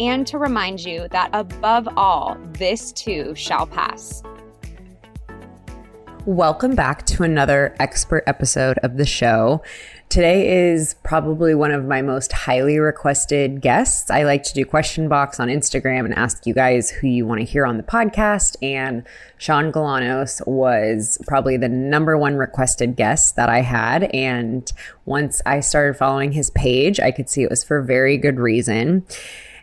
and to remind you that above all, this too shall pass. Welcome back to another expert episode of the show. Today is probably one of my most highly requested guests. I like to do question box on Instagram and ask you guys who you want to hear on the podcast. And Sean Galanos was probably the number one requested guest that I had. And once I started following his page, I could see it was for very good reason.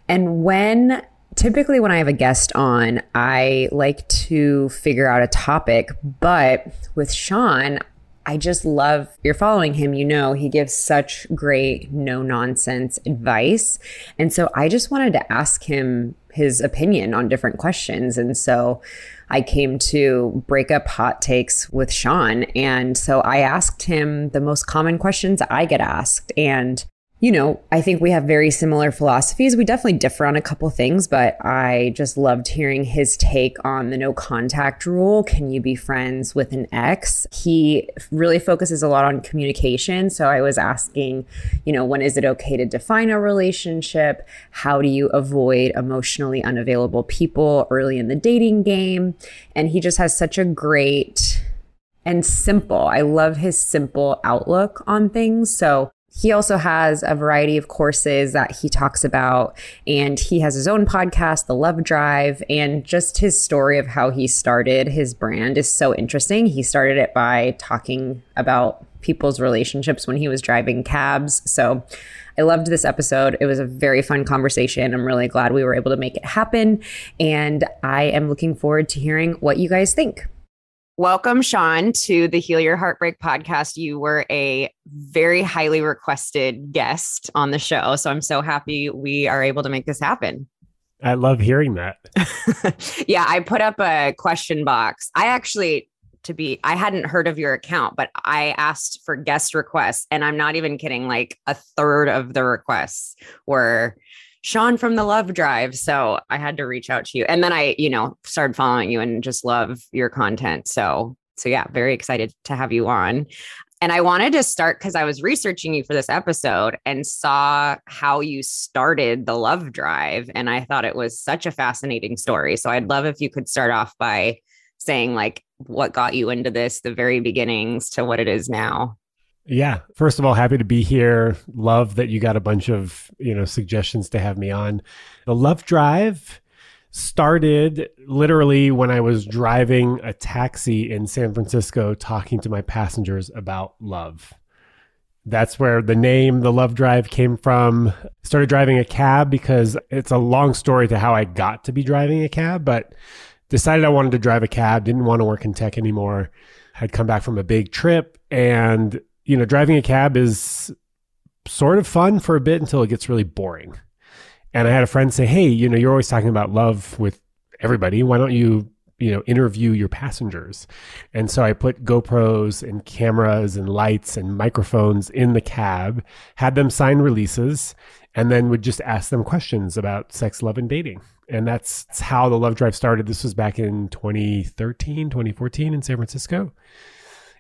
And when typically when I have a guest on, I like to figure out a topic, but with Sean, I just love you're following him, you know, he gives such great no nonsense advice. And so I just wanted to ask him his opinion on different questions. And so I came to break up hot takes with Sean. And so I asked him the most common questions I get asked. And you know, I think we have very similar philosophies. We definitely differ on a couple things, but I just loved hearing his take on the no contact rule. Can you be friends with an ex? He really focuses a lot on communication. So I was asking, you know, when is it okay to define a relationship? How do you avoid emotionally unavailable people early in the dating game? And he just has such a great and simple. I love his simple outlook on things. So he also has a variety of courses that he talks about, and he has his own podcast, The Love Drive, and just his story of how he started his brand is so interesting. He started it by talking about people's relationships when he was driving cabs. So I loved this episode. It was a very fun conversation. I'm really glad we were able to make it happen, and I am looking forward to hearing what you guys think. Welcome, Sean, to the Heal Your Heartbreak podcast. You were a very highly requested guest on the show. So I'm so happy we are able to make this happen. I love hearing that. yeah, I put up a question box. I actually, to be, I hadn't heard of your account, but I asked for guest requests. And I'm not even kidding, like a third of the requests were Sean from the Love Drive. So I had to reach out to you. And then I, you know, started following you and just love your content. So, so yeah, very excited to have you on. And I wanted to start because I was researching you for this episode and saw how you started the Love Drive. And I thought it was such a fascinating story. So I'd love if you could start off by saying, like, what got you into this, the very beginnings to what it is now. Yeah. First of all, happy to be here. Love that you got a bunch of, you know, suggestions to have me on. The Love Drive started literally when I was driving a taxi in San Francisco talking to my passengers about love. That's where the name The Love Drive came from. Started driving a cab because it's a long story to how I got to be driving a cab, but decided I wanted to drive a cab, didn't want to work in tech anymore. Had come back from a big trip and you know, driving a cab is sort of fun for a bit until it gets really boring. And I had a friend say, Hey, you know, you're always talking about love with everybody. Why don't you, you know, interview your passengers? And so I put GoPros and cameras and lights and microphones in the cab, had them sign releases, and then would just ask them questions about sex, love, and dating. And that's how the Love Drive started. This was back in 2013, 2014 in San Francisco.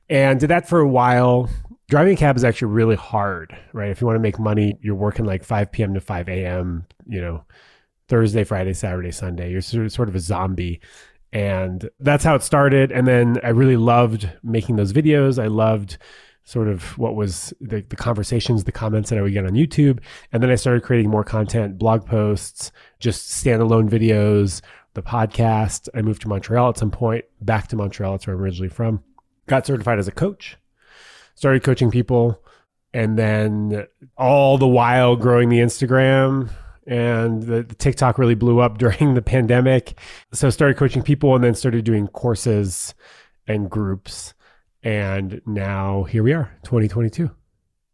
And did that for a while driving a cab is actually really hard, right? If you want to make money, you're working like 5 p.m. to 5 a.m., you know, Thursday, Friday, Saturday, Sunday. You're sort of a zombie. And that's how it started. And then I really loved making those videos. I loved sort of what was the, the conversations, the comments that I would get on YouTube. And then I started creating more content, blog posts, just standalone videos, the podcast. I moved to Montreal at some point, back to Montreal. That's where I'm originally from. Got certified as a coach, started coaching people. And then all the while growing the Instagram, and the, the, TikTok really blew up during the pandemic. So started coaching people and then started doing courses and groups. And now here we are, 2022.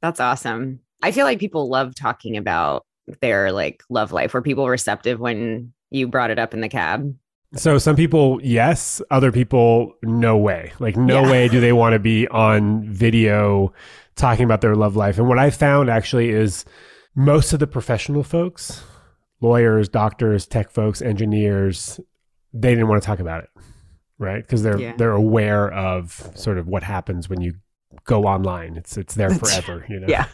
That's awesome. I feel like people love talking about their like love life. Were people receptive when you brought it up in the cab? So some people, yes. Other people, no way. Like no yeah. way do they want to be on video talking about their love life. And what I found actually is most of the professional folks, lawyers, doctors, tech folks, engineers, they didn't want to talk about it, right? Because they're yeah. they're aware of sort of what happens when you go online. It's it's there forever, you know. Yeah.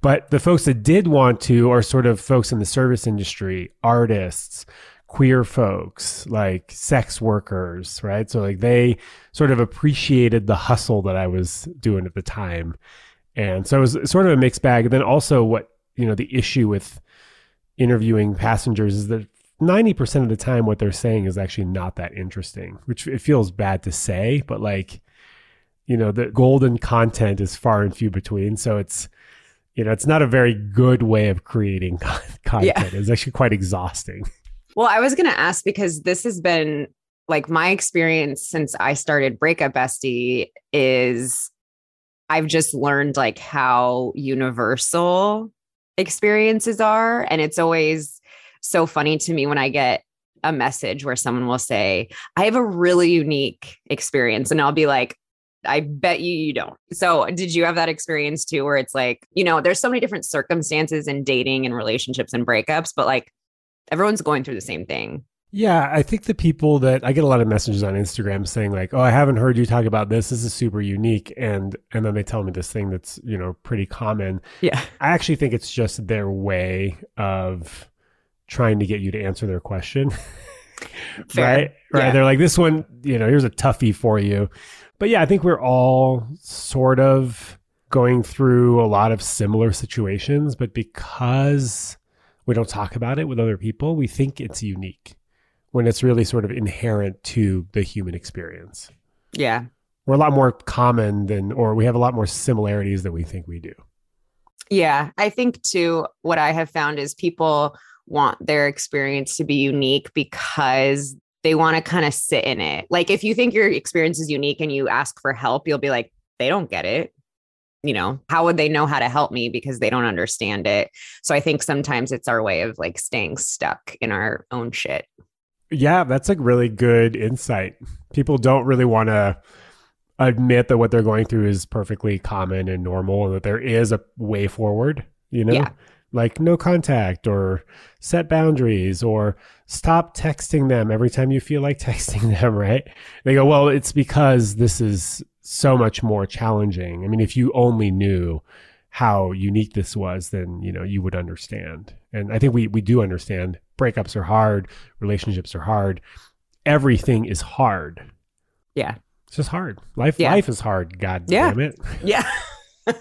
but the folks that did want to are sort of folks in the service industry, artists, queer folks, like sex workers, right? So like they sort of appreciated the hustle that I was doing at the time and so it was sort of a mixed bag. And then also what, you know, the issue with interviewing passengers is that 90% of the time what they're saying is actually not that interesting, which it feels bad to say, but like, you know, the golden content is far and few between. So it's, you know, it's not a very good way of creating content. Yeah. It's actually quite exhausting. Well, I was going to ask because this has been like my experience since I started Breakup Bestie is I've just learned like how universal experiences are. And it's always so funny to me when I get a message where someone will say, I have a really unique experience. And I'll be like, I bet you you don't. So, did you have that experience too, where it's like, you know, there's so many different circumstances in dating and relationships and breakups, but like everyone's going through the same thing. Yeah, I think the people that I get a lot of messages on Instagram saying like, "Oh, I haven't heard you talk about this. This is super unique," and and then they tell me this thing that's you know pretty common. Yeah, I actually think it's just their way of trying to get you to answer their question. right, right. Yeah. They're like, "This one, you know, here's a toughie for you," but yeah, I think we're all sort of going through a lot of similar situations, but because we don't talk about it with other people, we think it's unique when it's really sort of inherent to the human experience. Yeah. We're a lot more common than, or we have a lot more similarities than we think we do. Yeah. I think too, what I have found is people want their experience to be unique because they want to kind of sit in it. Like if you think your experience is unique and you ask for help, you'll be like, they don't get it. You know, how would they know how to help me because they don't understand it? So I think sometimes it's our way of like staying stuck in our own shit. Yeah, that's a really good insight. People don't really want to admit that what they're going through is perfectly common and normal and that there is a way forward, you know? Yeah. Like no contact or set boundaries or stop texting them every time you feel like texting them, right? They go, well, it's because this is so much more challenging. I mean, if you only knew how unique this was, then, you know, you would understand. And I think we, we do understand breakups are hard, relationships are hard. Everything is hard. Yeah. It's just hard. Life yeah. life is hard. God yeah. damn it. Yeah.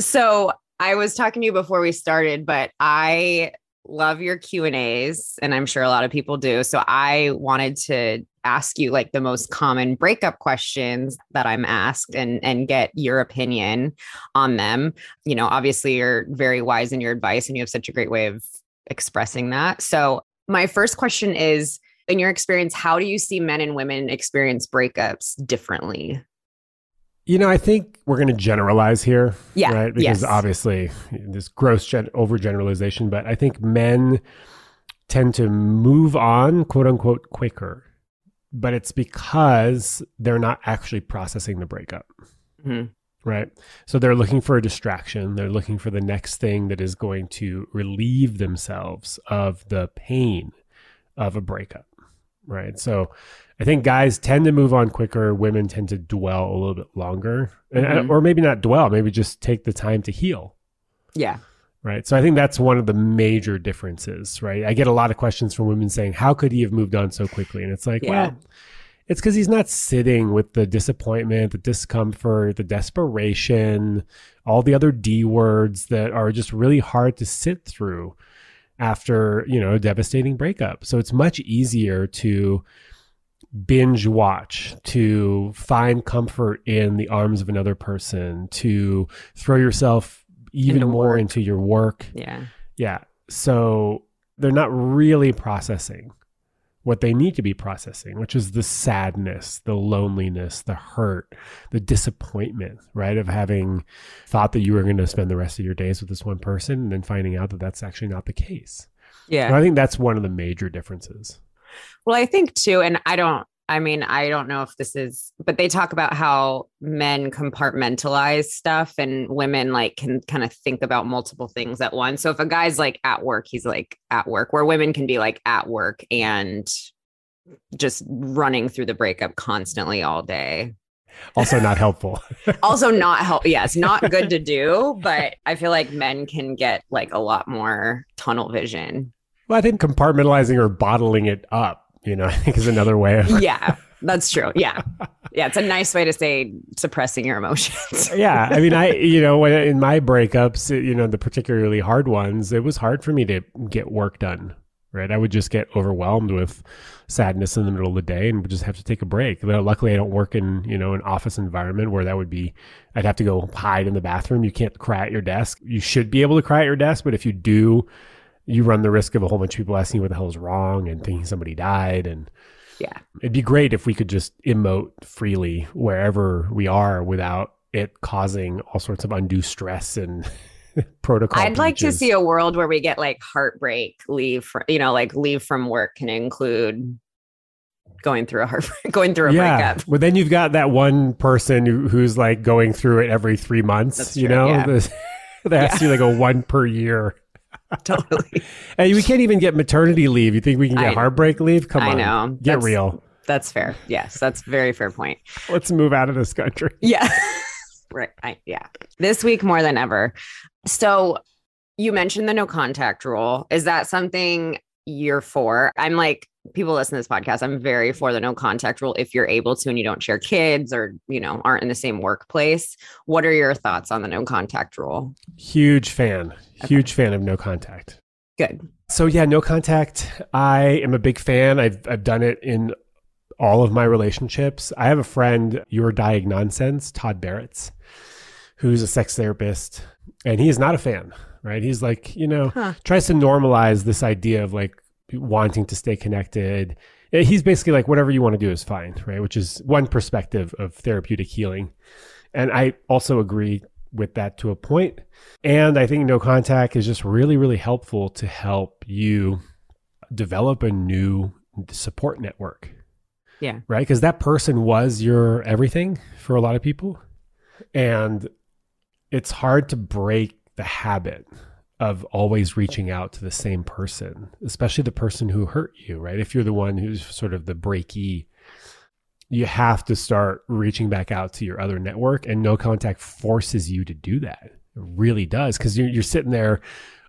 so I was talking to you before we started, but I love your Q and A's, and I'm sure a lot of people do. So I wanted to ask you like the most common breakup questions that I'm asked and and get your opinion on them. You know, obviously you're very wise in your advice and you have such a great way of expressing that. So, my first question is in your experience, how do you see men and women experience breakups differently? You know, I think we're going to generalize here. Yeah. Right. Because yes. obviously, this gross gen- overgeneralization, but I think men tend to move on, quote unquote, quicker. But it's because they're not actually processing the breakup. Mm-hmm right? So they're looking for a distraction. They're looking for the next thing that is going to relieve themselves of the pain of a breakup, right? So I think guys tend to move on quicker, women tend to dwell a little bit longer. And, Mhm. or maybe not dwell, maybe just take the time to heal. Yeah. Right. So I think that's one of the major differences, right? I get a lot of questions from women saying, How could he have moved on so quickly? And it's like, Yeah. well, it's because he's not sitting with the disappointment, the discomfort, the desperation, all the other D words that are just really hard to sit through after, you know, a devastating breakup. So it's much easier to binge watch, to find comfort in the arms of another person, to throw yourself even Into more work. into your work. Yeah. Yeah. So they're not really processing what they need to be processing, which is the sadness, the loneliness, the hurt, the disappointment, right? Of having thought that you were going to spend the rest of your days with this one person and then finding out that that's actually not the case. Yeah. And I think that's one of the major differences. Well, I think too, and I don't, I mean, I don't know if this is, but they talk about how men compartmentalize stuff and women like can kind of think about multiple things at once. So if a guy's like at work, he's like at work, where women can be like at work and just running through the breakup constantly all day. Also, not helpful. Also, not help. It's not good to do, but I feel like men can get like a lot more tunnel vision. Well, I think compartmentalizing or bottling it up, you know, I think is another way of Yeah, that's true. Yeah. Yeah. It's a nice way to say suppressing your emotions. yeah i mean i you know when in my breakups you know the particularly hard ones it was hard for me to get work done right i would just get overwhelmed with sadness in the middle of the day and would just have to take a break But luckily i don't work in you know an office environment where that would be i'd have to go hide in the bathroom you can't cry at your desk you should be able to cry at your desk but if you do you run the risk of a whole bunch of people asking you what the hell is wrong and thinking somebody died and Yeah. It'd be great if we could just emote freely wherever we are without it causing all sorts of undue stress and protocol. I'd like to see a world where we get like heartbreak leave, for, you know, like leave from work can include going through a heart, going through a yeah. breakup. Well, then you've got that one person who, who's like going through it every three months. That's you true, know, yeah. There has to be like a one per year. Totally. And we can't even get maternity leave. You think we can get know. heartbreak leave? Come I on, know. get That's- real. That's fair. Yes. That's a very fair point. Let's move out of this country. Yeah. right. I, yeah. This week more than ever. So you mentioned the no contact rule. Is that something you're for? I'm like, people listen to this podcast. I'm very for the no contact rule if you're able to and you don't share kids or, you know, aren't in the same workplace. What are your thoughts on the no contact rule? Huge fan. Huge fan of no contact. Good. So yeah, no contact. I am a big fan. I've I've done it in all of my relationships. I have a friend, Your Diagnonsense, Todd Baratz, who's a sex therapist, and he is not a fan. Right? He's like, you know, Huh. tries to normalize this idea of like wanting to stay connected. Eh, He's basically like, whatever you want to do is fine, right? Which is one perspective of therapeutic healing. And I also agree with that to a point. And I think no contact is just really, really helpful to help you develop a new support network. Yeah. Right. Because that person was your everything for a lot of people. And it's hard to break the habit of always reaching out to the same person, especially the person who hurt you, right? If you're the one who's sort of the breakee, you have to start reaching back out to your other network, and no contact forces you to do that. It really does because you're, you're sitting there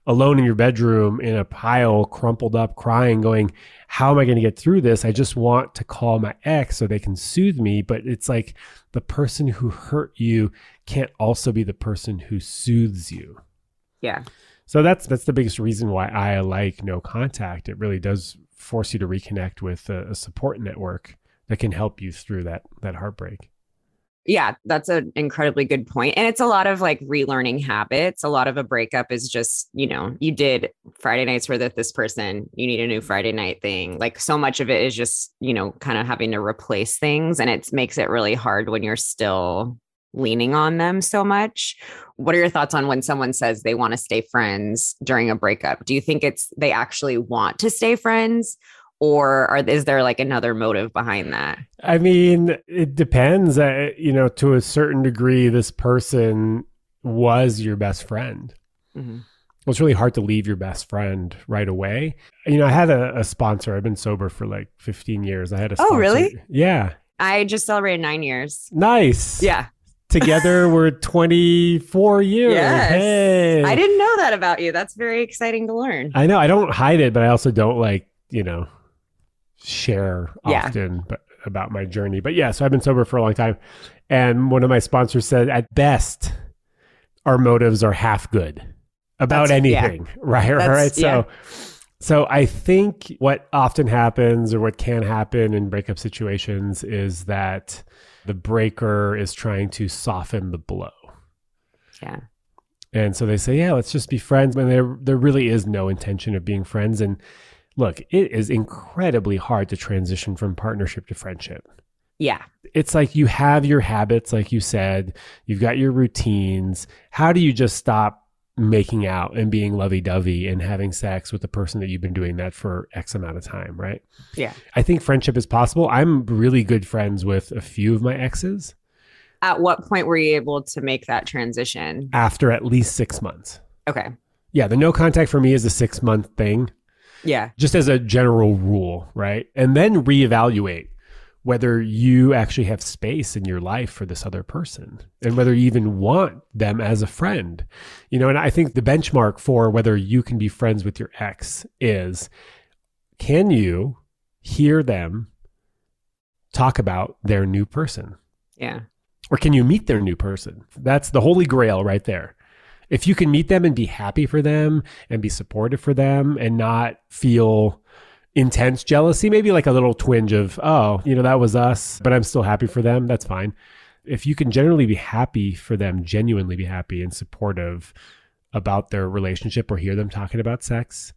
alone in your bedroom in a pile, crumpled up, crying, going, How am I going to get through this? I just want to call my ex so they can soothe me. But it's like the person who hurt you can't also be the person who soothes you. Yeah. So that's that's the biggest reason why I like no contact. It really does force you to reconnect with a, a support network that can help you through that that heartbreak. Yeah, that's an incredibly good. And it's a lot of like relearning habits. A lot of a breakup is just, you know, you did Friday nights with this person, you need a new Friday night thing. Like so much of it is just, you know, kind of having to replace things. And it makes it really hard when you're still leaning on them so much. What are your thoughts on when someone says they want to stay friends during a breakup? Do you think it's they actually want to stay friends? Or are, is there like another motive behind that? I mean, it depends. Uh, you know, to a certain degree, this person was your best friend. Mhm. well, it's really hard to leave your best friend right away. You know, I had a, a sponsor. I've been sober for like 15 years. I had a sponsor. Oh, really? Yeah. I just celebrated nine years. Nice. Yeah. Together we're 24 years. Yes. Hey. I didn't know that about you. That's very exciting to learn. I know. I don't hide it, but I also don't like, you know, share Yeah. often but about my journey. But yeah, so I've been sober for a long time. And one of my sponsors said, at best, our motives are half good about That's- yeah. anything. Right. That's- right. yeah. So so I think what often happens or what can happen in breakup situations is that the breaker is trying to soften the blow. Yeah. And so they say, yeah, let's just be friends when there there really is no intention of being friends. And look, it is incredibly hard to transition from partnership to friendship. Yeah. It's like you have your habits, like you said, you've got your routines. How do you just stop making out and being lovey dovey and having sex with the person that you've been doing that for X amount of time, right? Yeah. I think friendship is possible. I'm really good friends with a few of my exes At what point were you able to make that transition? after at least six months. Okay. Yeah, the no contact for me is a six month thing. Yeah. just as a general rule, right? And then reevaluate whether you actually have space in your life for this other person and whether you even want them as a friend. You know, and I think the benchmark for whether you can be friends with your ex is can you hear them talk about their new person? Yeah. or can you meet their new person? That's the holy grail right there. If you can meet them and be happy for them and be supportive for them and not feel intense jealousy, maybe like a little twinge of, oh, you know, that was us, but I'm still happy for them, that's fine. If you can generally be happy for them, genuinely be happy and supportive about their relationship or hear them talking about sex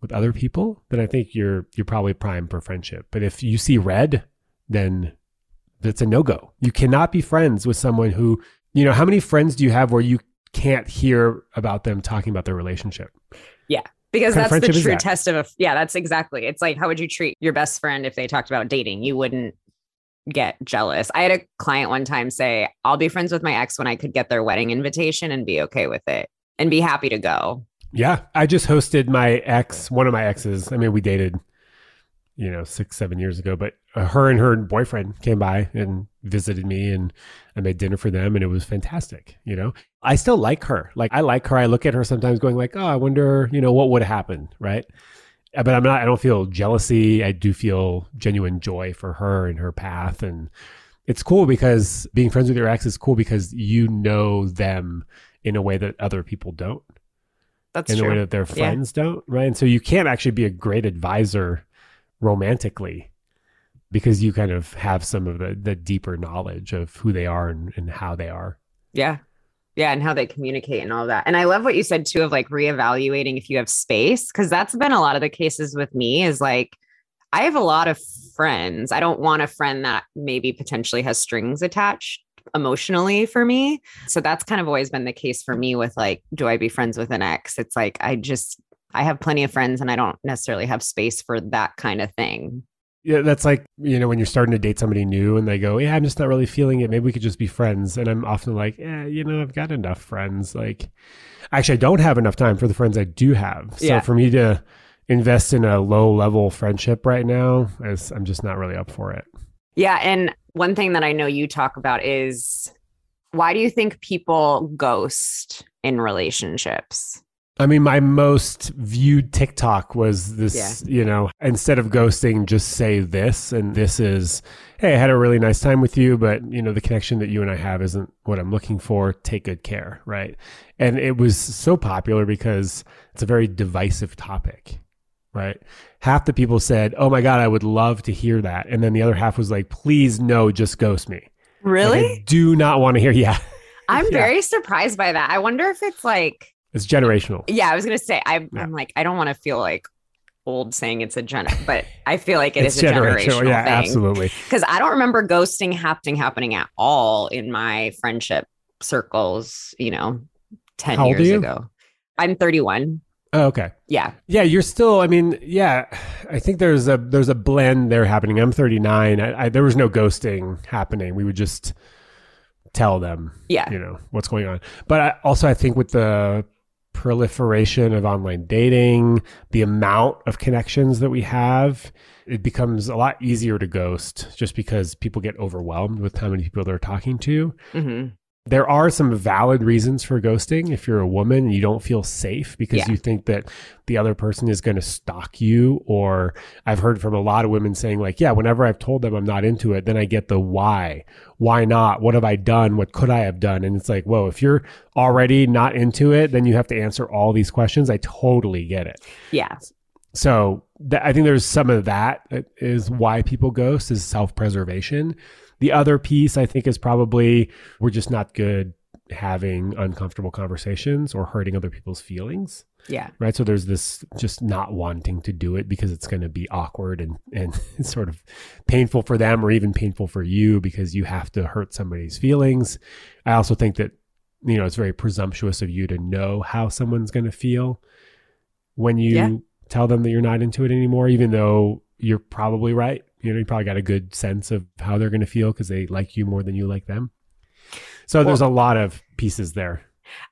with other people, then I think you're you're probably primed for friendship. But if you see red, then that's a no go. You cannot be friends with someone who, you know, how many friends do you have where you can't hear about them talking about their relationship? Yeah. Because that's the true that? test of a yeah, that's exactly. It's like how would you treat your best friend if they talked about dating? You wouldn't get jealous. I had a client one time say, I'll be friends with my ex when I could get their wedding invitation and be okay with it and be happy to go. Yeah. I just hosted my ex, one of my exes. I mean, we dated, you know, six, seven years ago, but uh, her and her boyfriend came by and visited me and I made dinner for them and it was fantastic. You know, I still like her. Like, I like her. I look at her sometimes going like, oh, I wonder, you know, what would happen. Right. Uh, But I'm not, I don't feel jealousy. I do feel genuine joy for her and her path. And it's cool because being friends with your ex is cool because you know them in a way that other people don't That's in a way that their friends don't, right? And so you can't actually be a great advisor romantically because you kind of have some of the, the deeper knowledge of who they are and, and how they are. Yeah. Yeah. And how they communicate and all that. And I love what you said too of like reevaluating if you have space, because that's been a lot of the cases with me is like, I have a lot of friends. I don't want a friend that maybe potentially has strings attached emotionally for me. So that's kind of always been the case for me with like, do I be friends with an ex? It's like, I just, I have plenty of friends and I don't necessarily have space for that kind of thing. Yeah, that's like, you know, when you're starting to date somebody new and they go, Yeah, I'm just not really feeling it. Maybe we could just be friends. And I'm often like, Yeah, you know, I've got enough friends. Like, actually, I don't have enough time for the friends I do have. So Yeah. for me to invest in a low level friendship right now, is, I'm just not really up for it. Yeah. And one thing that I know you talk about is why do you think people ghost in relationships? I mean, my most viewed TikTok was this, you know, instead of ghosting, just say this. And this is, hey, I had a really nice time with you, but, you know, the connection that you and I have isn't what I'm looking for. Take good care. Right. And it was so popular because it's a very divisive topic. Right. Half the people said, oh my God, I would love to hear that. And then the other half was like, please, no, just ghost me. Like, Really? I do not want to hear. Yeah. I'm Yeah. very surprised by that. I wonder if it's like, It's generational. yeah, I was going to say, I, Yeah. I'm like, I don't want to feel like old saying it's a gen, but I feel like it it's is a generational Yeah, thing. absolutely. Because I don't remember ghosting happening happening at all in my friendship circles, you know, 10 How years ago. I'm 31. Oh, okay. Yeah. Yeah, you're still. I mean, yeah, I think there's a there's a blend there happening. I'm 39. I, I, there was no ghosting happening. We would just tell them, Yeah. you know, what's going on. But I, also, I think with the proliferation of online dating, the amount of connections that we have, it becomes a lot easier to ghost just because people get overwhelmed with how many people they're talking to. Mm-hmm there are some valid reasons for ghosting. If you're a woman and you don't feel safe because yeah. you think that the other person is going to stalk you or i've heard from a lot of women saying like yeah whenever i've told them i'm not into it then i get the why. Why not? What have i done? What could i have done? And it's like whoa if you're already not into it then you have to answer all these questions. I totally get it. Yeah. So th- i think there's some of that uh, is why people ghost is self-preservation the other piece I think is probably we're just not good having uncomfortable conversations or hurting other people's feelings. Yeah. Right. So there's this just not wanting to do it because it's going to be awkward and, and sort of painful for them or even painful for you because you have to hurt somebody's feelings. I also think that, you know, it's very presumptuous of you to know how someone's going to feel when you yeah. tell them that you're not into it anymore, even though you're probably right. You know, you probably got a good sense of how they're going to feel because they like you more than you like them. So well, there's a lot of pieces there.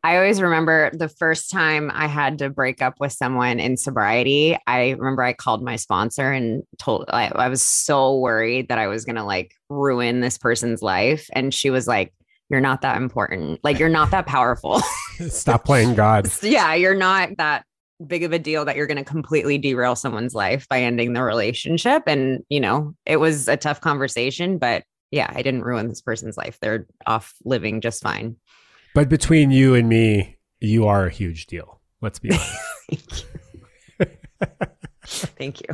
I always remember the first time I had to break up with someone in sobriety. I remember I called my sponsor and told I, I was so worried that I was going to like ruin this person's life. And she was like, You're not that important. Like, you're not that powerful. Stop playing God. yeah, you're not that big of a deal that you're going to completely derail someone's life by ending the relationship. And, you know, it was a tough conversation, but yeah, I didn't ruin this person's life. They're off living just fine. But between you and me, you are a huge deal. Let's be honest. Thank you.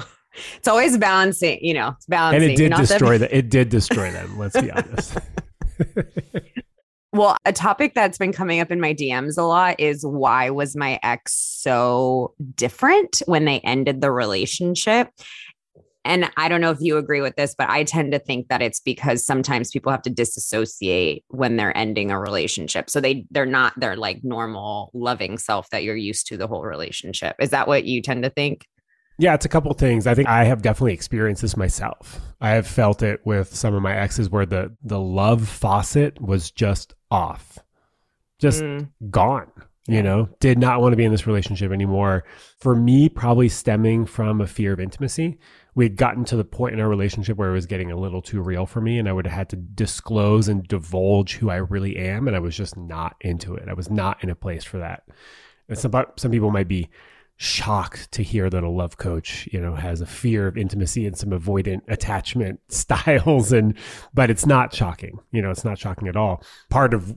It's always balancing, you know, it's balancing. And it did destroy that. It did destroy them. Let's be honest. Well, a topic that's been coming up in my DMs a lot is why was my ex so different when they ended the relationship? And I don't know if you agree with this, but I tend to think that it's because sometimes people have to disassociate when they're ending a relationship. So they they're not their like normal loving self that you're used to the whole relationship. Is that what you tend to think? Yeah, it's a couple things. I think I have definitely experienced this myself. I have felt it with some of my exes where the the love faucet was just off. Just mm. gone. You know, did not want to be in this relationship anymore. For me, probably stemming from a fear of intimacy. We had gotten to the point in our relationship where it was getting a little too real for me, and I would have had to disclose and divulge who I really am. And I was just not into it. I was not in a place for that. And some, some people might be shocked to hear that a love coach, you know, has a fear of intimacy and some avoidant attachment styles and but it's not shocking. You know, it's not shocking at all. Part of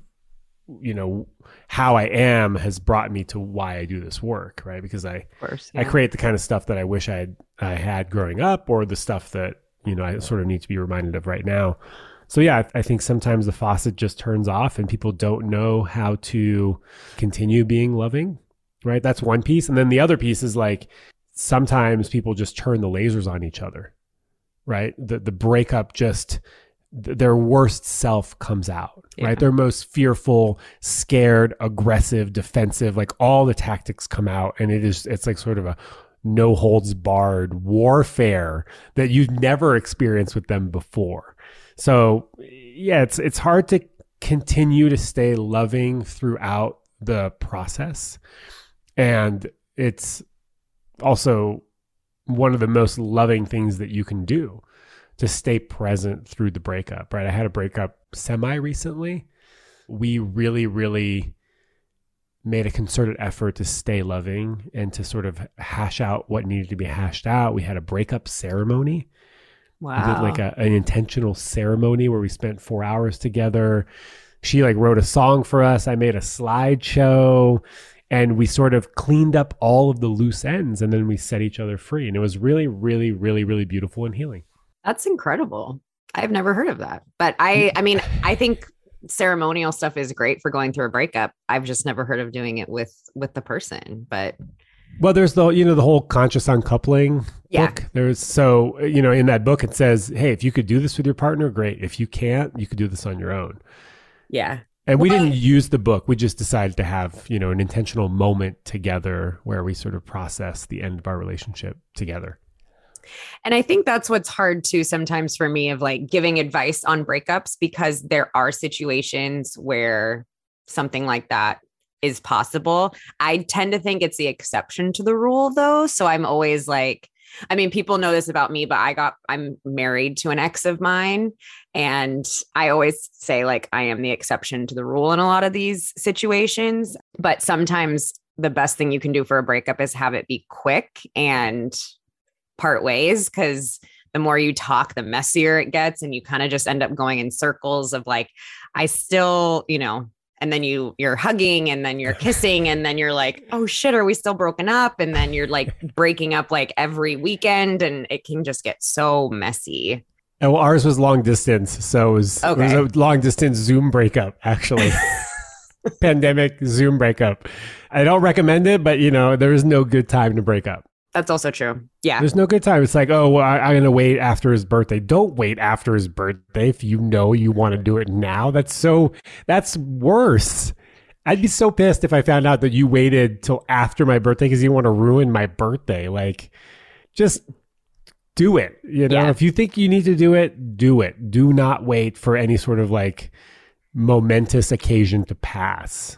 you know how I am has brought me to why I do this work, right? Because I course, yeah. I create the kind of stuff that I wish I had I had growing up or the stuff that, you know, I sort of need to be reminded of right now. So yeah, I think sometimes the faucet just turns off and people don't know how to continue being loving right? That's one piece. And then the other piece is like sometimes people just turn the lasers on each other, right? The the breakup just their worst self comes out, yeah. right? Their most fearful, scared, aggressive, defensive, like all the tactics come out and it is it's like sort of a no holds barred warfare that you've never experienced with them before. So, yeah, it's it's hard to continue to stay loving throughout the process and it's also one of the most loving things that you can do to stay present through the breakup, right? I had a breakup semi recently. We really, really made a concerted effort to stay loving and to sort of hash out what needed to be hashed out. We had a breakup ceremony. Wow. We did like a, an intentional ceremony where we spent four hours together. She like wrote a song for us. I made a slideshow and we sort of cleaned up all of the loose ends and then we set each other free and it was really really really really beautiful and healing. That's incredible. I've never heard of that but i mm. i mean i think ceremonial stuff is great for going through a breakup. I've just never heard of doing it with with the person but well there's the you know the whole conscious uncoupling yeah. book. There's so you know in that book it says hey if you could do this with your partner great. If you can't you could do this on your own. Yeah and we didn't use the book. We just decided to have, you know, an intentional moment together where we sort of process the end of our relationship together. And I think that's what's hard too sometimes for me of like giving advice on breakups because there are situations where something like that is possible. I tend to think it's the exception to the rule though. So I'm always like, I mean, people know this about me, but I got, I'm married to an ex of mine. And I always say, like, I am the exception to the rule in a lot of these situations. But sometimes the best thing you can do for a breakup is have it be quick and part ways because the more you talk, the messier it gets. And you kind of just end up going in circles of like, I still, you know, and then you you're hugging and then you're kissing and then you're like oh shit are we still broken up? And then you're like breaking up like every weekend and it can just get so messy. And well ours was long distance so it was, okay. it was a long distance zoom breakup actually. Pandemic zoom breakup. I don't recommend it but you know there is no good time to break up that's also true. Yeah. There's no good time. It's like, oh, well, I, am going to wait after his birthday. Don't wait after his birthday if you know you want to do it now. That's so, that's worse. I'd be so pissed if I found out that you waited till after my birthday because you want to ruin my birthday. Like, just do it. You know, yeah. if you think you need to do it, do it. Do not wait for any sort of like momentous occasion to pass.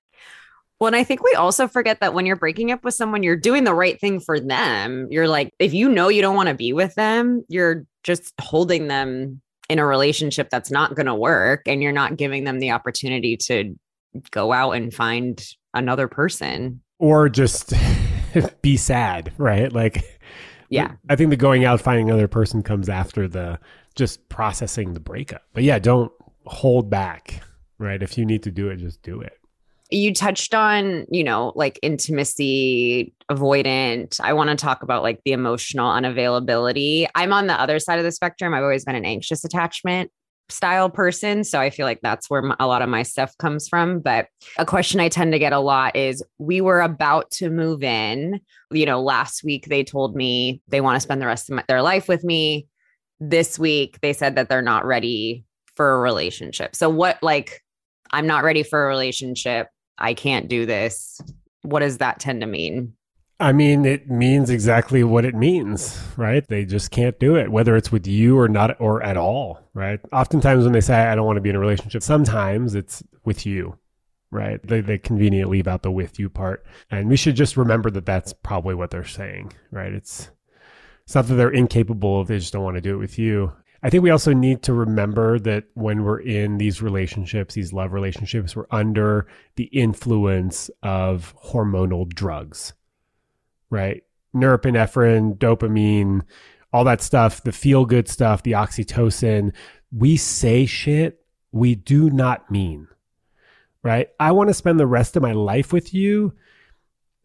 Well, and I think we also forget that when you're breaking up with someone, you're doing the right thing for them. You're like, if you know you don't want to be with them, you're just holding them in a relationship that's not going to work and you're not giving them the opportunity to go out and find another person or just be sad, right? Like, yeah, I think the going out finding another person comes after the just processing the breakup. But yeah, don't hold back, right? If you need to do it, just do it. You touched on, you know, like intimacy avoidant. I want to talk about like the emotional unavailability. I'm on the other side of the spectrum. I've always been an anxious attachment style person. So I feel like that's where a lot of my stuff comes from. But a question I tend to get a lot is we were about to move in. You know, last week they told me they want to spend the rest of my, their life with me. This week they said that they're not ready for a relationship. So, what, like, I'm not ready for a relationship. I can't do this. What does that tend to mean? I mean, it means exactly what it means, right? They just can't do it, whether it's with you or not, or at all, right? Oftentimes, when they say, I don't want to be in a relationship, sometimes it's with you, right? They, they conveniently leave out the with you part. And we should just remember that that's probably what they're saying, right? It's, it's not that they're incapable of, they just don't want to do it with you. I think we also need to remember that when we're in these relationships, these love relationships, we're under the influence of hormonal drugs right? Norepinephrine, dopamine, all that stuff, the feel good stuff, the oxytocin. We say shit we do not mean, right? I want to spend the rest of my life with you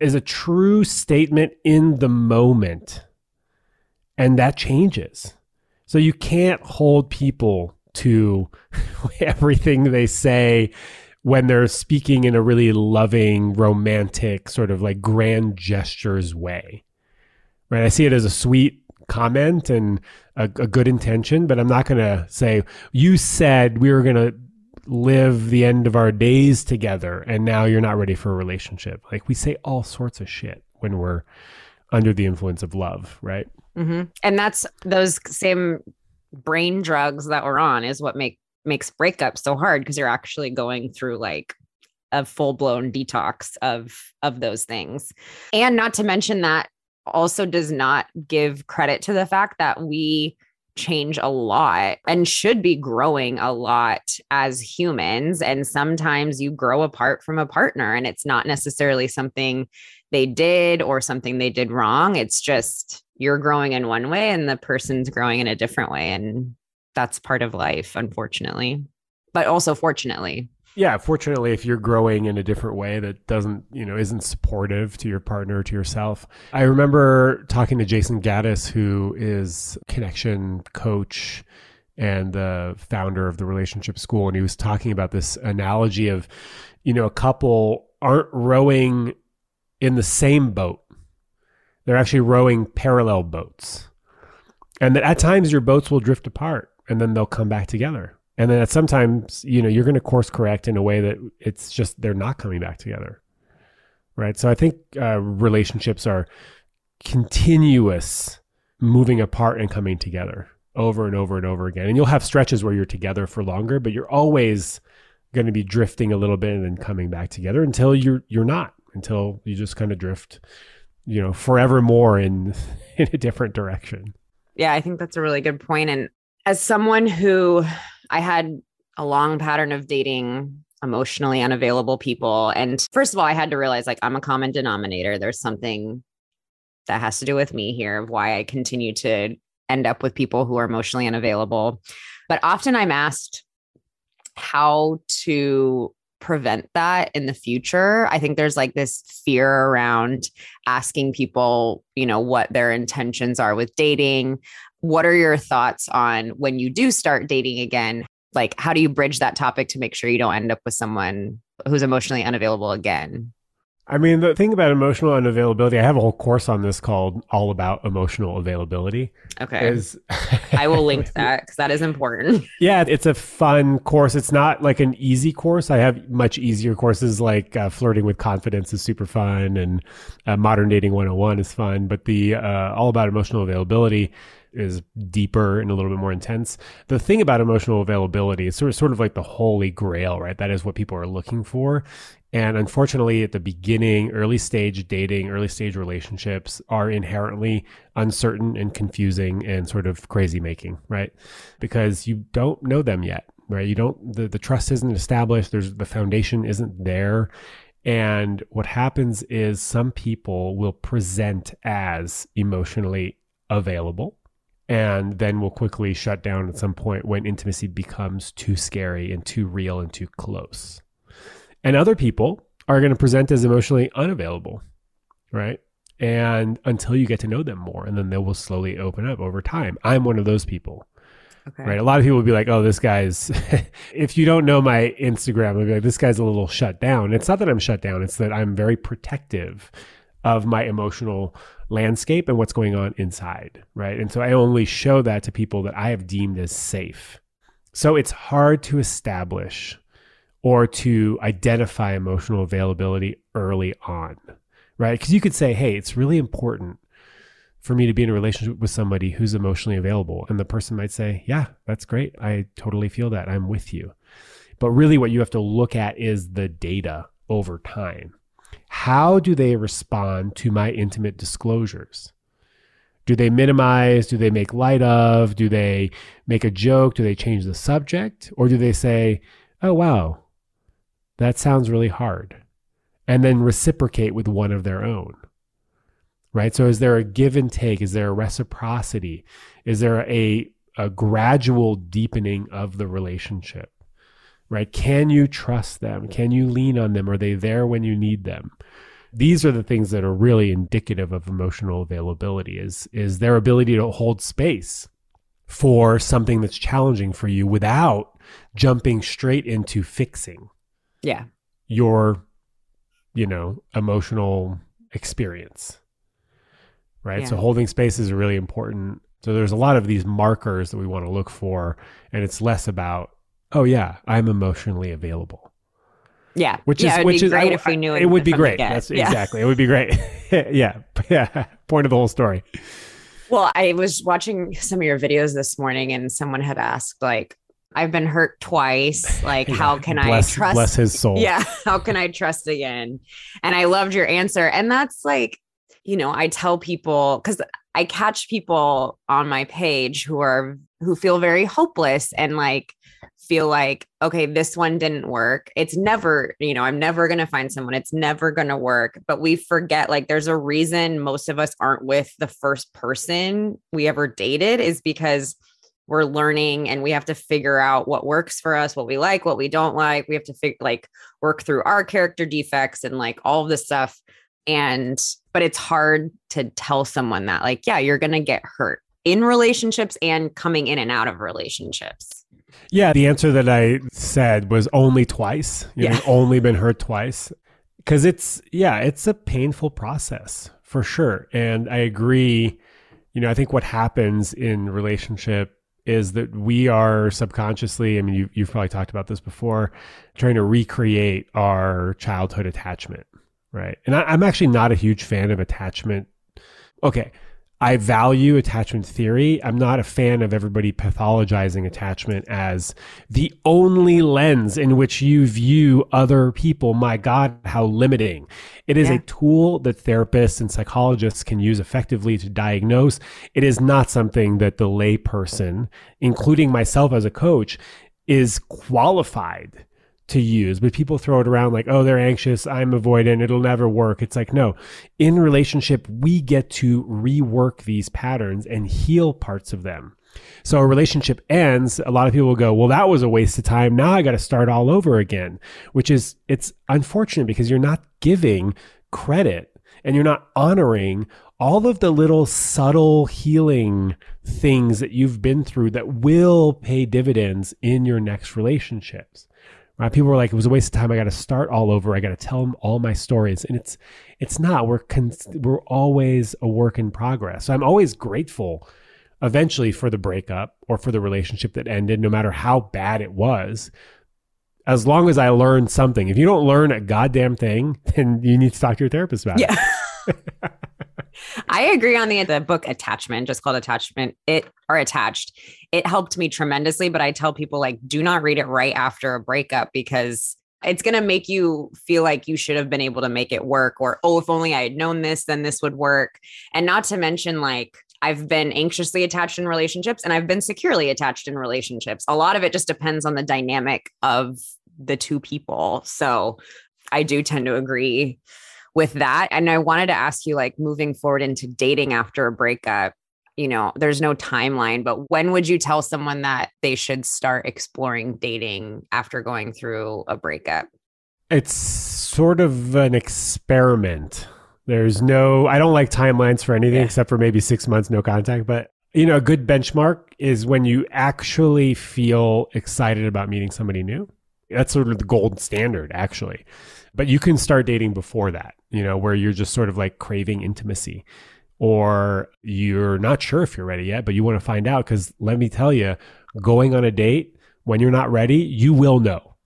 is a true statement in the moment. And that changes. So you can't hold people to everything they say when they're speaking in a really loving, romantic, sort of like grand gestures way. Right? I see it as a sweet comment and a, a good intention, but I'm not going to say, you said we were going to live the end of our days together and now you're not ready for a relationship. Like we say all sorts of shit when we're under the influence of love, right? Mm-hmm. And that's those same brain drugs that we're on is what make makes breakup so hard because you're actually going through like a full blown detox of of those things. And not to mention that also does not give credit to the fact that we change a lot and should be growing a lot as humans. And sometimes you grow apart from a partner, and it's not necessarily something they did or something they did wrong. It's just you're growing in one way and the person's growing in a different way. And that's part of life, unfortunately, but also fortunately. Yeah fortunately if you're growing in a different way that doesn't you know isn't supportive to your partner to yourself. I remember talking to Jayson Gaddis who is connection coach and the founder of the relationship school and he was talking about this analogy of you know a couple aren't rowing in the same boat they're actually rowing parallel boats. And that at times your boats will drift apart and then they'll come back together. And then at sometimes you know you're going to course correct in a way that it's just they're not coming back together. Right? So i think uh, relationships are continuous moving apart and coming together over and over and over again. And you'll have stretches where you're together for longer but you're always going to be drifting a little bit and then coming back together until you're you're not until you just kind of drift you know forevermore in in a different direction yeah i think that's a really good point and as someone who I had a long pattern of dating emotionally unavailable people. And first of all, I had to realize like I'm a common denominator. There's something that has to do with me here of why I continue to end up with people who are emotionally unavailable. But often I'm asked how to prevent that in the future. I think there's like this fear around asking people, you know, what their intentions are with dating. What are your thoughts on when you do start dating again? Like, how do you bridge that topic to make sure you don't end up with someone who's emotionally unavailable again? I mean, the thing about emotional unavailability, I have a whole course on this called All About Emotional Availability. Okay. Is I will link that because that is important. Yeah, it's a fun course. It's not like an easy course. I have much easier courses like uh, Flirting with Confidence is super fun and uh, Modern Dating 101 is fun. But the uh, All About Emotional Availability is deeper and a little bit more intense. The thing about emotional availability is sort of, sort of like the holy grail, right? That is what people are looking for. And unfortunately, at the beginning, early stage dating, early stage relationships are inherently uncertain and confusing and sort of crazy making, right? Because you don't know them yet, right? You don't, the, the trust isn't established. There's the foundation isn't there. And what happens is some people will present as emotionally available and then will quickly shut down at some point when intimacy becomes too scary and too real and too close. And other people are going to present as emotionally unavailable, right? And until you get to know them more, and then they will slowly open up over time. I'm one of those people. Okay. Right. A lot of people will be like, oh, this guy's, if you don't know my Instagram, they'll be like, this guy's a little shut down. It's not that I'm shut down, it's that I'm very protective of my emotional landscape and what's going on inside, right? And so I only show that to people that I have deemed as safe. So it's hard to establish or to identify emotional availability early on, right? Because you could say, hey, it's really important for me to be in a relationship with somebody who's emotionally available. And the person might say, yeah, that's great. I totally feel that. I'm with you. But really, what you have to look at is the data over time. How do they respond to my intimate disclosures? Do they minimize? Do they make light of? Do they make a joke? Do they change the subject? Or do they say, oh, wow, that sounds really hard? And then reciprocate with one of their own. Right? So, is there a give and take? Is there a reciprocity? Is there a, a gradual deepening of the relationship? right? Can you trust them? Can you lean on them? Are they there when you need them? These are the things that are really indicative of emotional availability is is their ability to hold space for something that's challenging for you without jumping straight into fixing. Yeah. Your you know, emotional experience. Right? Yeah. So holding space is really important. So there's a lot of these markers that we want to look for and it's less about oh yeah, I'm emotionally available. Yeah, which yeah, is which is great I, if we knew it, it would be great. That's yeah. exactly. It would be great. yeah, yeah. Point of the whole story. Well, I was watching some of your videos this morning, and someone had asked, like, "I've been hurt twice. Like, yeah. how can bless, I trust? Bless his soul. Yeah, how can I trust again?" And I loved your answer, and that's like, you know, I tell people because I catch people on my page who are who feel very hopeless and like feel like, okay, this one didn't work. It's never, you know, I'm never going to find someone. It's never going to work. But we forget like there's a reason most of us aren't with the first person we ever dated is because we're learning and we have to figure out what works for us, what we like, what we don't like. We have to figure like work through our character defects and like all of this stuff. And, but it's hard to tell someone that, like, yeah, you're going to get hurt in relationships and coming in and out of relationships. Yeah, the answer that I said was only twice. You yeah. only been hurt twice. Cause it's, yeah, it's a painful process for sure. And I agree. You know, I think what happens in relationship is that we are subconsciously, I mean, you, you've probably talked about this before, trying to recreate our childhood attachment, right? And I, I'm actually not a huge fan of attachment. Okay. I value attachment theory. I'm not a fan of everybody pathologizing attachment as the only lens in which you view other people. My God, how limiting. It is yeah. a tool that therapists and psychologists can use effectively to diagnose. It is not something that the layperson, including myself as a coach, is qualified to use, but people throw it around like, oh, they're anxious, I'm avoidant, it'll never work. It's like, no, in relationship, we get to rework these patterns and heal parts of them. So a relationship ends, a lot of people will go, well, that was a waste of time. Now I got to start all over again, which is, it's unfortunate because you're not giving credit and you're not honoring all of the little subtle healing things that you've been through that will pay dividends in your next relationships. Right? People were like, it was a waste of time. I got to start all over. I got to tell them all my stories, and it's it's not. We're con- we're always a work in progress. So I'm always grateful, eventually, for the breakup or for the relationship that ended, no matter how bad it was. As long as I learned something. If you don't learn a goddamn thing, then you need to talk to your therapist about yeah. it. I agree on the the book attachment, just called attachment. It are attached. It helped me tremendously, but I tell people like do not read it right after a breakup because it's going to make you feel like you should have been able to make it work or oh if only I had known this then this would work. And not to mention like I've been anxiously attached in relationships and I've been securely attached in relationships. A lot of it just depends on the dynamic of the two people. So I do tend to agree with that. And I wanted to ask you, like, moving forward into dating after a breakup, you know, there's no timeline, but when would you tell someone that they should start exploring dating after going through a breakup? It's sort of an experiment. There's no, I don't like timelines for anything yeah. except for maybe six months, no contact. But, you know, a good benchmark is when you actually feel excited about meeting somebody new. That's sort of the gold standard, actually. But you can start dating before that, you know, where you're just sort of like craving intimacy or you're not sure if you're ready yet, but you want to find out. Because let me tell you, going on a date when you're not ready, you will know.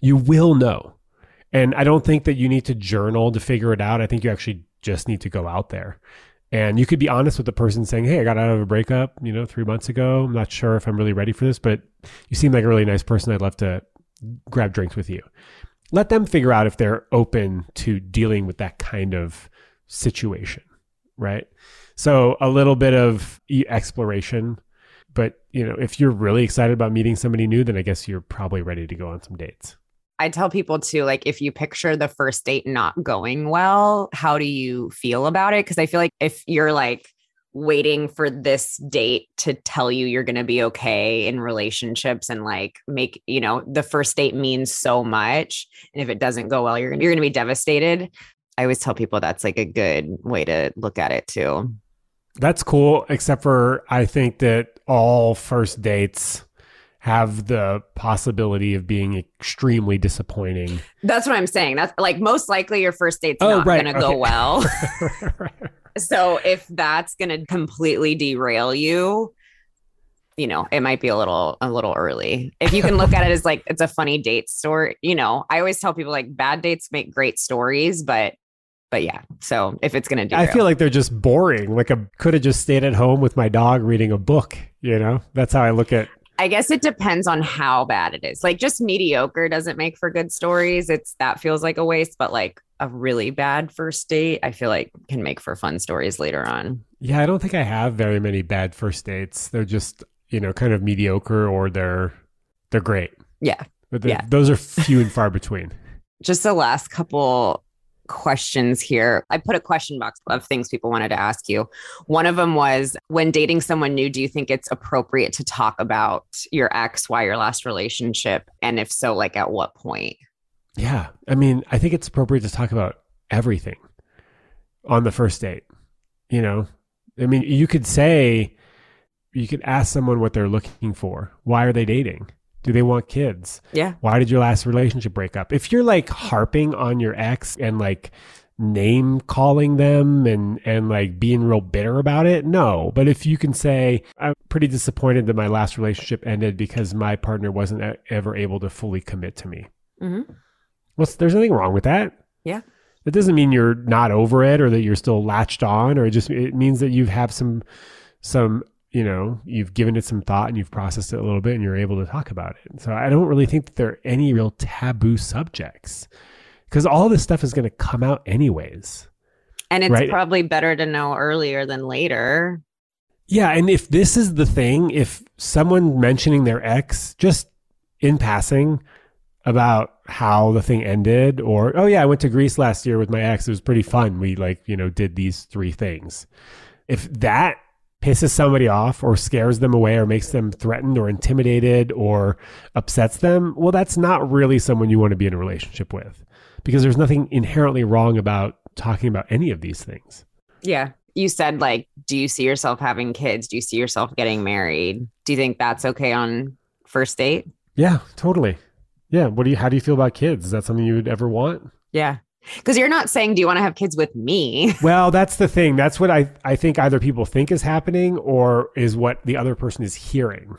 You will know. And I don't think that you need to journal to figure it out. I think you actually just need to go out there. And you could be honest with the person saying, Hey, I got out of a breakup, you know, three months ago. I'm not sure if I'm really ready for this, but you seem like a really nice person. I'd love to grab drinks with you let them figure out if they're open to dealing with that kind of situation, right? So a little bit of exploration, but you know, if you're really excited about meeting somebody new, then I guess you're probably ready to go on some dates. I tell people too, like if you picture the first date not going well, how do you feel about it? Because I feel like if you're like waiting for this date to tell you you're going to be okay in relationships and like make you know the first date means so much. And if it doesn't go well you're gonna, you're going to be devastated. I always tell people that's like a good way to look at it too. That's cool except for i think that all first dates have the possibility of being extremely disappointing. That's what i'm saying. That's like most likely your first date's oh, not right. going to okay. go well. So if that's going to completely derail you you know it might be a little a little early. If you can look at it as like it's a funny date story you know i always tell people like bad dates make great stories but but yeah. So if it's gonna do i feel like they're just boring. Like i could have just stayed at home with my dog reading a book you know? That's how i look at I guess it depends on how bad it is. Like just mediocre doesn't make for good stories. It's that feels like a waste, but like a really bad first date, I feel like can make for fun stories later on. Yeah, I don't think I have very many bad first dates. They're just, you know, kind of mediocre or they're they're great. Yeah. But yeah. those are few and far between. Just the last couple questions here. I put a question box of things people wanted to ask you. One of them was when dating someone new, do you think it's appropriate to talk about your ex, why your last relationship? And if so, like at what point? Yeah. I mean, I think it's appropriate to talk about everything on the first date. You know, I mean, you could say, you could ask someone what they're looking for. Why are they dating? Do they want kids? Yeah. Why did your last relationship break up? If you're like harping on your ex and like name calling them and and like being real bitter about it, no. But if you can say I'm pretty disappointed that my last relationship ended because my partner wasn't ever able to fully commit to me. Mm-hmm. Well, there's nothing wrong with that. Yeah. It doesn't mean you're not over it or that you're still latched on, or it just it means that you have some some you know, you've given it some thought and you've processed it a little bit and you're able to talk about it. So I don't really think that there are any real taboo subjects because all this stuff is going to come out anyways. And it's right? probably better to know earlier than later. Yeah. And if this is the thing, if someone mentioning their ex just in passing about how the thing ended, or, oh, yeah, I went to Greece last year with my ex, it was pretty fun. We like, you know, did these three things. If that pisses somebody off or scares them away or makes them threatened or intimidated or upsets them, well, that's not really someone you want to be in a relationship with because there's nothing inherently wrong about talking about any of these things. Yeah. You said, like, do you see yourself having kids? Do you see yourself getting married? Do you think that's okay on first date? Yeah, totally. Yeah. What do you, how do you feel about kids? Is that something you would ever want? Yeah. Because you're not saying, do you want to have kids with me? Well, that's the thing. That's what I, I think either people think is happening or is what the other person is hearing.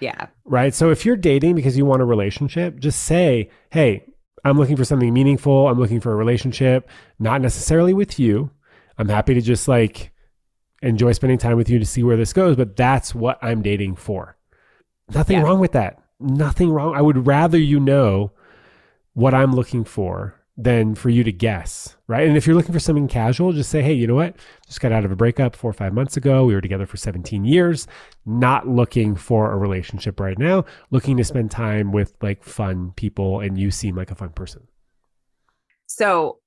Yeah. Right. So if you're dating because you want a relationship, just say, hey, I'm looking for something meaningful. I'm looking for a relationship, not necessarily with you. I'm happy to just like enjoy spending time with you to see where this goes, but that's what I'm dating for. Nothing yeah. wrong with that. Nothing wrong. I would rather you know what I'm looking for than for you to guess, right? And if you're looking for something casual, just say, hey, you know what? Just got out of a breakup four or five months ago. We were together for 17 years, not looking for a relationship right now, looking to spend time with like fun people, and you seem like a fun person. So,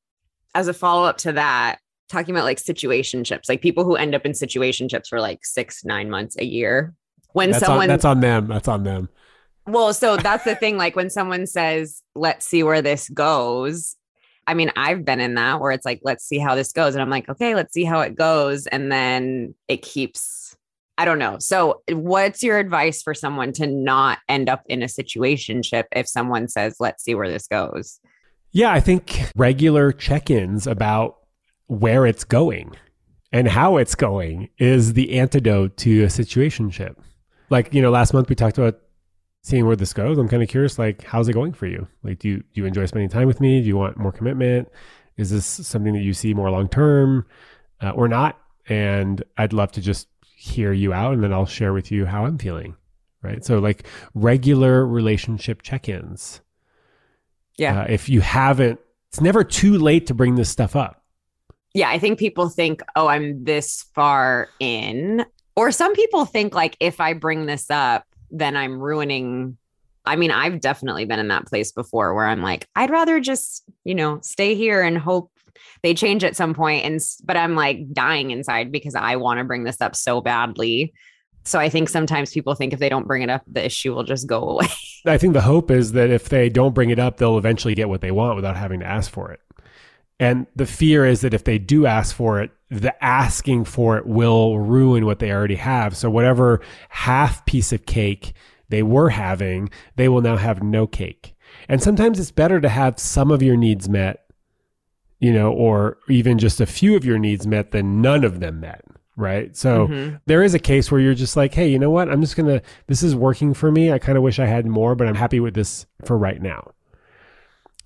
as a follow up to that, talking about like situationships, like people who end up in situationships for like six, nine months, a year. When that's someone on, that's on them. That's on them. Well, so that's the thing. Like when someone says, let's see where this goes, I mean, I've been in that where it's like, let's see how this goes. And I'm like, okay, let's see how it goes. And then it keeps, I don't know. So, eh, what's your advice for someone to not end up in a situationship if someone says, let's see where this goes? Yeah, I think regular check ins about where it's going and how it's going is the antidote to a situationship. Like, you know, last month we talked about seeing where this goes. I'm kind of curious, like, how's it going for you? Like, do you, do you enjoy spending time with me? Do you want more commitment? Is this something that you see more long term uh, or not? And I'd love to just hear you out and then I'll share with you how I'm feeling. Right. So, like, regular relationship check ins. Yeah. Uh, if you haven't, it's never too late to bring this stuff up. Yeah. I think people think, oh, I'm this far in. Or some people think, like, if I bring this up, then I'm ruining. I mean, I've definitely been in that place before where I'm like, I'd rather just, you know, stay here and hope they change at some point and but I'm like dying inside because I want to bring this up so badly. So I think sometimes people think if they don't bring it up, the issue will just go away. I think the hope is that if they don't bring it up, they'll eventually get what they want without having to ask for it. And the fear is that if they do ask for it, the asking for it will ruin what they already have. So whatever half piece of cake they were having, they will now have no cake. And sometimes it's better to have some of your needs met, you know, or even just a few of your needs met than none of them met. Right. So mm-hmm. there is a case where you're just like, hey, you know what? I'm just going to, this is working for me. I kind of wish I had more, but I'm happy with this for right now.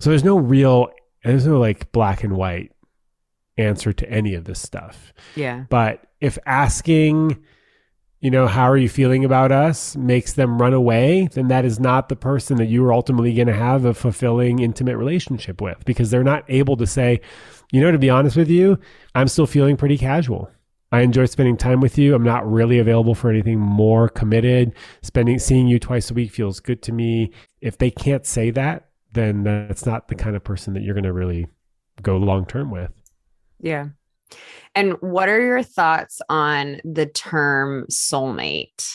So there's no real, there's no like black and white answer to any of this stuff. Yeah. But if asking, you know, how are you feeling about us makes them run away, then that is not the person that you are ultimately going to have a fulfilling, intimate relationship with because they're not able to say, you know, to be honest with you, I'm still feeling pretty casual. I enjoy spending time with you. I'm not really available for anything more committed. Spending, seeing you twice a week feels good to me. If they can't say that, then that's not the kind of person that you're going to really go long term with. Yeah. And what are your thoughts on the term soulmate?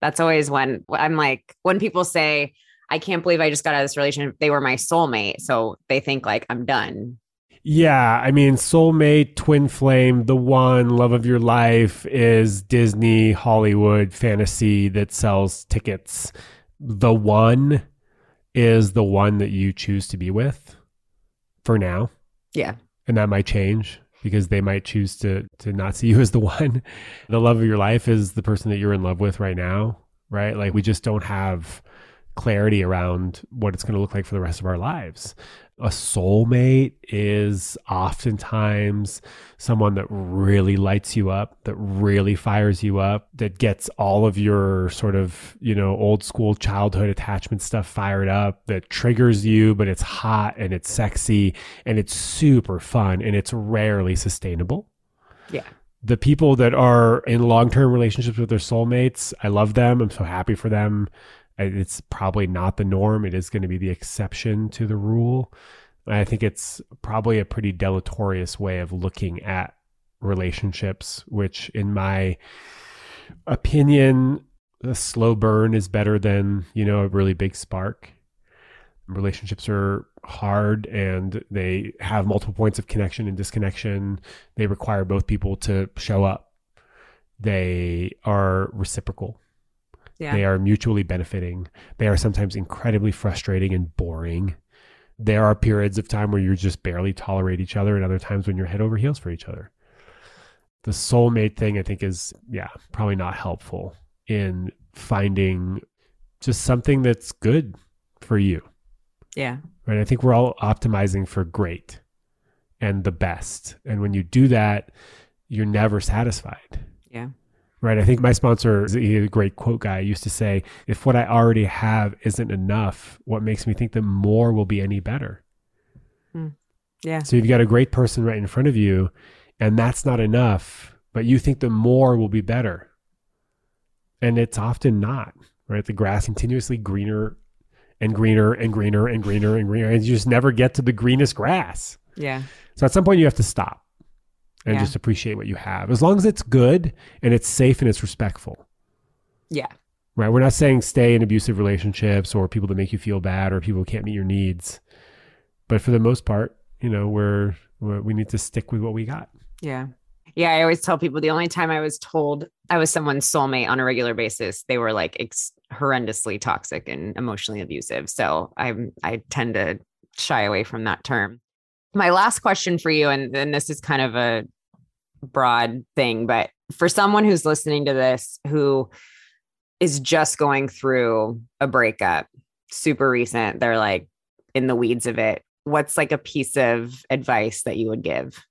That's always when I'm like, when people say, I can't believe I just got out of this relationship, they were my soulmate. So they think like I'm done. Yeah, I mean, soulmate, twin flame, the one love of your life is Disney, Hollywood fantasy that sells tickets. The one is the one that you choose to be with for now. Yeah. And that might change because they might choose to to not see you as the one. The love of your life is the person that you're in love with right now, right? Like we just don't have clarity around what it's going to look like for the rest of our lives a soulmate is oftentimes someone that really lights you up, that really fires you up, that gets all of your sort of, you know, old school childhood attachment stuff fired up, that triggers you, but it's hot and it's sexy and it's super fun and it's rarely sustainable. Yeah. The people that are in long term relationships with their soulmates, I love them. I'm so happy for them. It's probably not the norm. It is going to be the exception to the rule. I think it's probably a pretty deleterious way of looking at relationships, which, in my opinion, a slow burn is better than, you know, a really big spark. Relationships are hard and they have multiple points of connection and disconnection. They require both people to show up. They are reciprocal yeah. They are mutually benefiting. They are sometimes incredibly frustrating and boring. There are periods of time where you just barely tolerate each other, and other times when you're head over heels for each other. The soulmate thing, I think, is, yeah, probably not helpful in finding just something that's good for you. Yeah. Right. I think we're all optimizing for great and the best. And when you do that, you're never satisfied. Yeah. Right. I think my sponsor is a great quote guy. used to say, if what I already have isn't enough, what makes me think that more will be any better? Hmm. Yeah. So you've got a great person right in front of you, and that's not enough, but you think the more will be better. And it's often not, right? The grass continuously greener and greener and greener and greener and greener. And you just never get to the greenest grass. Yeah. So at some point you have to stop and yeah. just appreciate what you have as long as it's good and it's safe and it's respectful. Yeah. Right. We're not saying stay in abusive relationships or people that make you feel bad or people who can't meet your needs. But for the most part, you know, we're, we're we need to stick with what we got. Yeah. Yeah, I always tell people the only time I was told I was someone's soulmate on a regular basis, they were like ex- horrendously toxic and emotionally abusive. So I I tend to shy away from that term. My last question for you, and, and this is kind of a broad thing, but for someone who's listening to this who is just going through a breakup, super recent, they're like in the weeds of it. What's like a piece of advice that you would give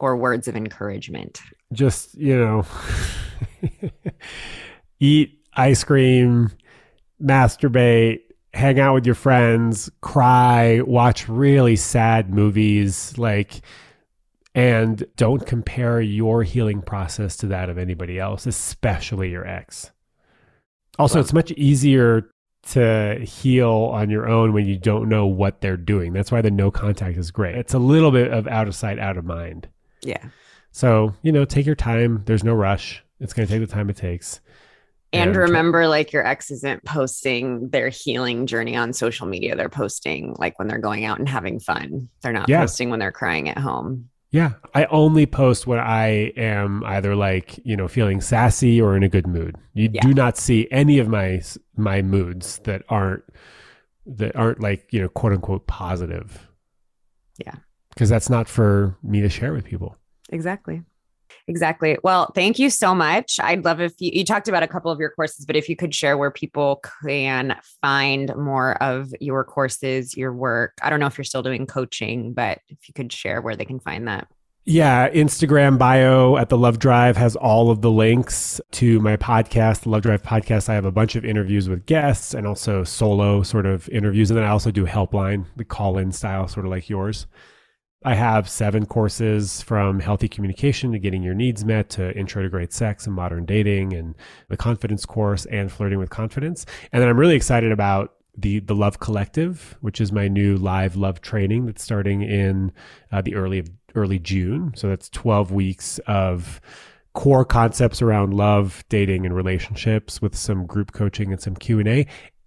or words of encouragement? Just, you know, eat ice cream, masturbate, hang out with your friends, cry, watch really sad movies, like and don't compare your healing process to that of anybody else, especially your ex. Also, it's much easier to heal on your own when you don't know what they're doing. That's why the no contact is great. It's a little bit of out of sight, out of mind. Yeah. So, you know, take your time. There's no rush. It's going to take the time it takes. And, and remember, like your ex isn't posting their healing journey on social media. They're posting like when they're going out and having fun. They're not yeah. posting when they're crying at home. Yeah. I only post when I am either like, you know, feeling sassy or in a good mood. You yeah. do not see any of my my moods that aren't that aren't like, you know, quote unquote positive. Yeah. Because that's not for me to share with people. Exactly. Exactly. Well, thank you so much. I'd love if you, you talked about a couple of your courses, but if you could share where people can find more of your courses, your work. I don't know if you're still doing coaching, but if you could share where they can find that. Yeah, Instagram bio at the Love Drive has all of the links to my podcast, the Love Drive podcast. I have a bunch of interviews with guests and also solo sort of interviews. And then I also do helpline, the call in style, sort of like yours. I have seven courses from healthy communication to getting your needs met to intro to great sex and modern dating and the confidence course and flirting with confidence. And then I'm really excited about the the Love Collective, which is my new live love training that's starting in uh, the early of early June. So that's 12 weeks of core concepts around love, dating, and relationships with some group coaching and some Q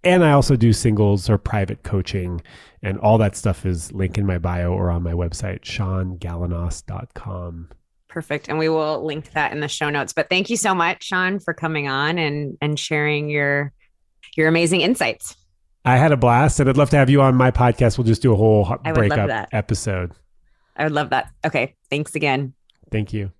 and I also do singles or private coaching, and all that stuff is linked in my bio or on my website, seangalanos.com. Perfect. And we will link that in the show notes. But thank you so much, Sean, for coming on and and sharing your your amazing insights. I had a blast, and I'd love to have you on my podcast. We'll just do a whole breakup episode. I would love that. Okay. Thanks again. Thank you.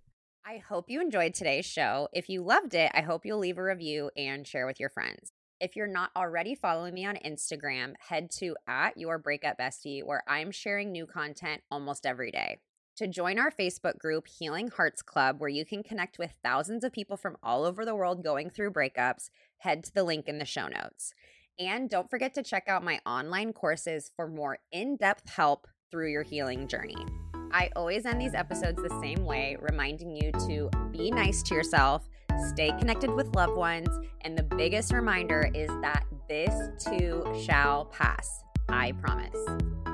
I hope you enjoyed today's show. If you loved it, I hope you'll leave a review and share with your friends. If you're not already following me on Instagram, head to at your breakup bestie, where I'm sharing new content almost every day. To join our Facebook group, Healing Hearts Club, where you can connect with thousands of people from all over the world going through breakups, head to the link in the show notes. And don't forget to check out my online courses for more in depth help through your healing journey. I always end these episodes the same way, reminding you to be nice to yourself stay connected with loved ones, and the biggest reminder is that this too shall pass. I promise.